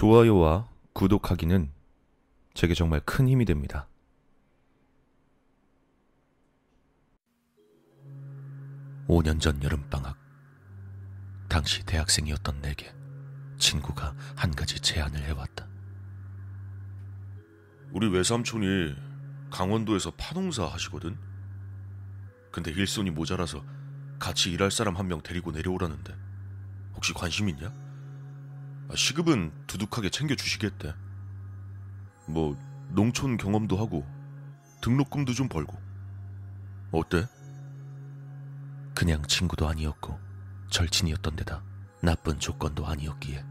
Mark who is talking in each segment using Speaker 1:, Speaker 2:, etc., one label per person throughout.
Speaker 1: 좋아요와 구독하기는 제게 정말 큰 힘이 됩니다.
Speaker 2: 오 년 전 여름방학. 당시 대학생이었던 내게 친구가 한 가지 제안을 해왔다.
Speaker 3: 우리 외삼촌이 강원도에서 파농사 하시거든. 근데 일손이 모자라서 같이 일할 사람 한 명 데리고 내려오라는데 혹시 관심 있냐? 아, 시급은 두둑하게 챙겨주시겠대. 뭐 농촌 경험도 하고 등록금도 좀 벌고. 어때?
Speaker 2: 그냥 친구도 아니었고 절친이었던 데다 나쁜 조건도 아니었기에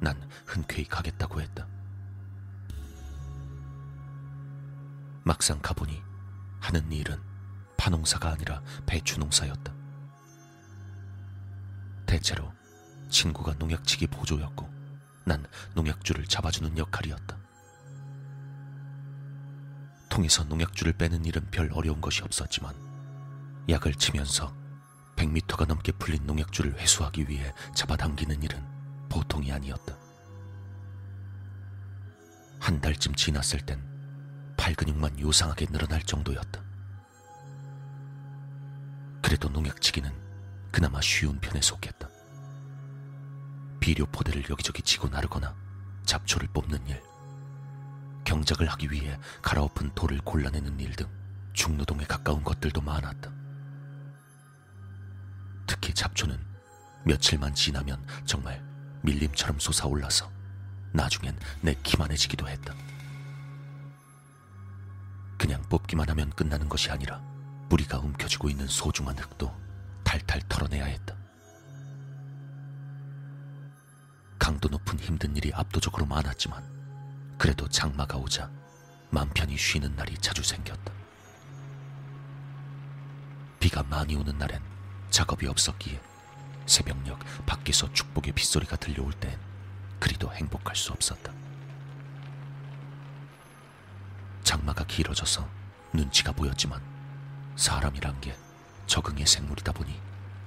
Speaker 2: 난 흔쾌히 가겠다고 했다. 막상 가보니 하는 일은 파농사가 아니라 배추농사였다. 대체로 친구가 농약치기 보조였고 난 농약줄을 잡아주는 역할이었다. 통에서 농약줄을 빼는 일은 별 어려운 것이 없었지만 약을 치면서 100m가 넘게 풀린 농약줄을 회수하기 위해 잡아당기는 일은 보통이 아니었다. 한 달쯤 지났을 땐 팔 근육만 요상하게 늘어날 정도였다. 그래도 농약치기는 그나마 쉬운 편에 속했다. 비료 포대를 여기저기 치고 나르거나 잡초를 뽑는 일, 경작을 하기 위해 갈아엎은 돌을 골라내는 일 등 중노동에 가까운 것들도 많았다. 특히 잡초는 며칠만 지나면 정말 밀림처럼 솟아올라서 나중엔 내 키만해지기도 했다. 그냥 뽑기만 하면 끝나는 것이 아니라 뿌리가 움켜쥐고 있는 소중한 흙도 강도 높은 힘든 일이 압도적으로 많았지만 그래도 장마가 오자 맘 편히 쉬는 날이 자주 생겼다. 비가 많이 오는 날엔 작업이 없었기에 새벽녘 밖에서 축복의 빗소리가 들려올 땐 그리도 행복할 수 없었다. 장마가 길어져서 눈치가 보였지만 사람이란 게 적응의 생물이다 보니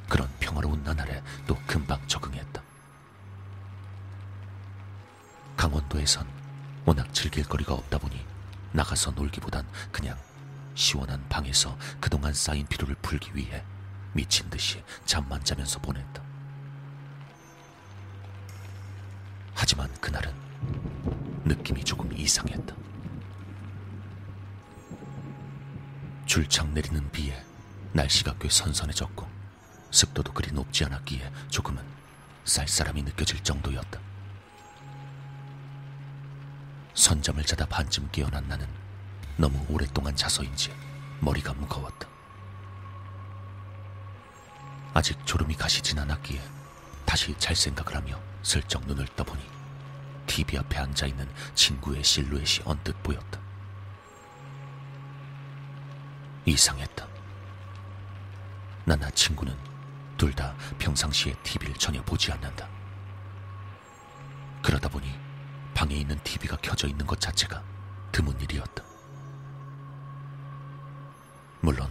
Speaker 2: 그런 평화로운 나날에 또 금방 적응 강원도에선 워낙 즐길 거리가 없다 보니 나가서 놀기보단 그냥 시원한 방에서 그동안 쌓인 피로를 풀기 위해 미친 듯이 잠만 자면서 보냈다. 하지만 그날은 느낌이 조금 이상했다. 줄창 내리는 비에 날씨가 꽤 선선해졌고 습도도 그리 높지 않았기에 조금은 쌀쌀함이 느껴질 정도였다. 선잠을 자다 반쯤 깨어난 나는 너무 오랫동안 자서인지 머리가 무거웠다. 아직 졸음이 가시진 않았기에 다시 잘 생각을 하며 슬쩍 눈을 떠보니 TV 앞에 앉아있는 친구의 실루엣이 언뜻 보였다. 이상했다. 나나 친구는 둘 다 평상시에 TV를 전혀 보지 않는다. 그러다 보니 방에 있는 TV가 켜져 있는 것 자체가 드문 일이었다. 물론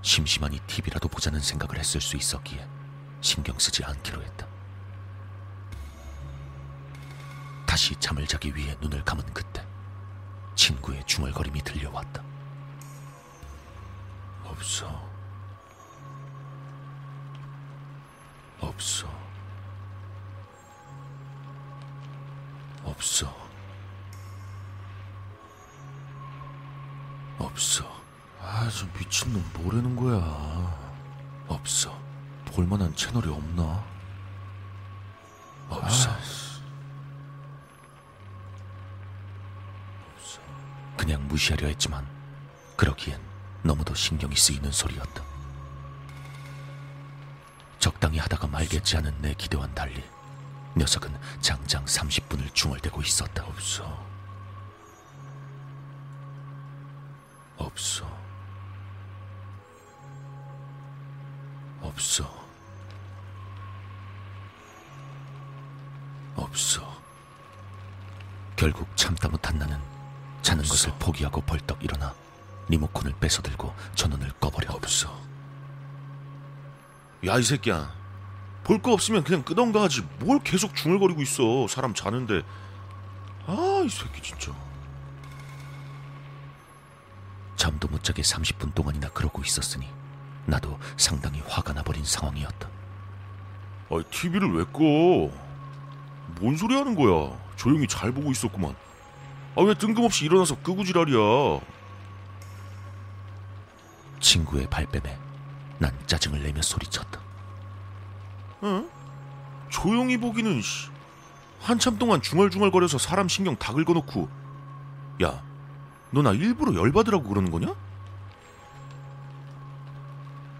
Speaker 2: 심심하니 TV라도 보자는 생각을 했을 수 있었기에 신경 쓰지 않기로 했다. 다시 잠을 자기 위해 눈을 감은 그때 친구의 중얼거림이 들려왔다.
Speaker 3: 없어. 없어. 없어. 없어. 아, 저 미친놈 뭐라는 거야. 없어. 볼만한 채널이 없나? 없어.
Speaker 2: 그냥 무시하려 했지만 그러기엔 너무도 신경이 쓰이는 소리였다. 적당히 하다가 말겠지 하는 내 기대와는 달리 녀석은 장장 30분을 중얼대고 있었다.
Speaker 3: 없어. 없어. 없어. 없어.
Speaker 2: 결국 참다 못한 나는 자는
Speaker 3: 없어.
Speaker 2: 것을 포기하고 벌떡 일어나 리모컨을 뺏어들고 전원을 꺼버렸다.
Speaker 3: 없어. 야, 이 새끼야. 볼 거 없으면 그냥 끄던가 하지. 뭘 계속 중얼거리고 있어. 사람 자는데. 아, 이 새끼 진짜.
Speaker 2: 잠도 못 자게 30분 동안이나 그러고 있었으니 나도 상당히 화가 나버린 상황이었다.
Speaker 3: 아, TV를 왜 꺼? 뭔 소리 하는 거야? 조용히 잘 보고 있었구만. 아, 왜 뜬금없이 일어나서 끄고 지랄이야?
Speaker 2: 친구의 발뺌에 난 짜증을 내며 소리쳤다.
Speaker 3: 응? 조용히 보기는 씨. 한참 동안 중얼중얼거려서 사람 신경 다 긁어놓고 야, 너 나 일부러 열받으라고 그러는 거냐?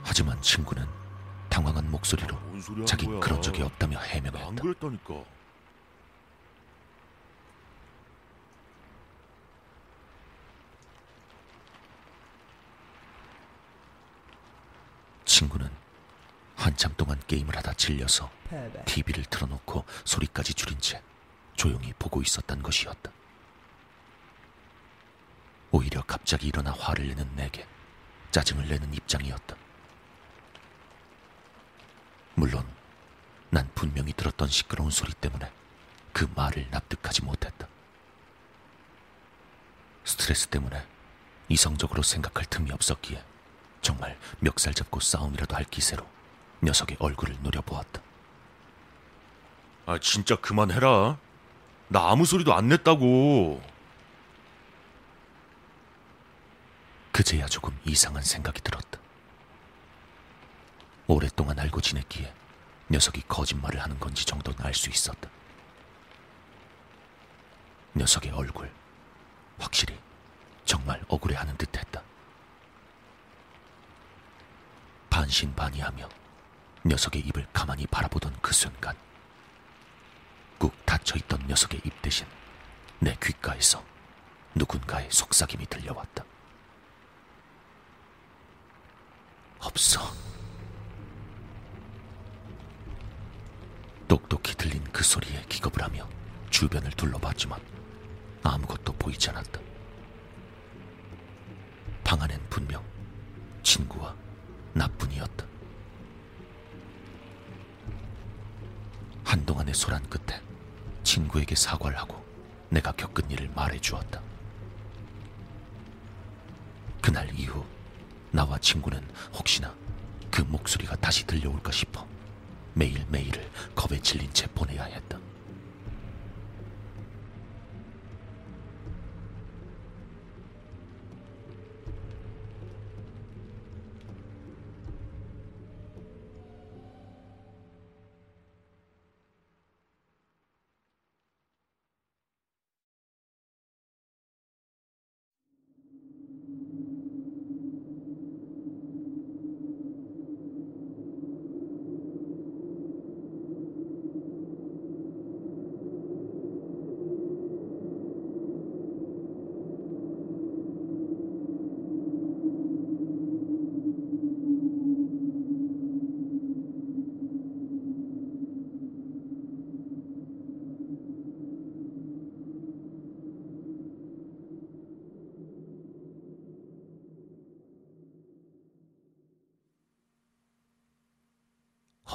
Speaker 2: 하지만 친구는 당황한 목소리로 자기
Speaker 3: 거야?
Speaker 2: 그런 적이 없다며
Speaker 3: 나안
Speaker 2: 해명했다.
Speaker 3: 그랬다니까.
Speaker 2: 친구는 한참 동안 게임을 하다 질려서 TV를 틀어놓고 소리까지 줄인 채 조용히 보고 있었단 것이었다. 오히려 갑자기 일어나 화를 내는 내게 짜증을 내는 입장이었다. 물론 난 분명히 들었던 시끄러운 소리 때문에 그 말을 납득하지 못했다. 스트레스 때문에 이성적으로 생각할 틈이 없었기에 정말 멱살 잡고 싸움이라도 할 기세로 녀석의 얼굴을 노려보았다.
Speaker 3: 아, 진짜 그만해라. 나 아무 소리도 안 냈다고.
Speaker 2: 그제야 조금 이상한 생각이 들었다. 오랫동안 알고 지냈기에 녀석이 거짓말을 하는 건지 정도는 알 수 있었다. 녀석의 얼굴, 확실히 정말 억울해하는 듯 했다. 반신반의하며 녀석의 입을 가만히 바라보던 그 순간, 꾹 닫혀있던 녀석의 입 대신 내 귓가에서 누군가의 속삭임이 들려왔다. 없어. 똑똑히 들린 그 소리에 기겁을 하며 주변을 둘러봤지만 아무것도 보이지 않았다. 방 안엔 분명 친구와 나뿐이었다. 한동안의 소란 끝에 친구에게 사과를 하고 내가 겪은 일을 말해 주었다. 그날 이후 나와 친구는 혹시나 그 목소리가 다시 들려올까 싶어 매일매일을 겁에 질린 채 보내야 했다.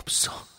Speaker 2: 없어.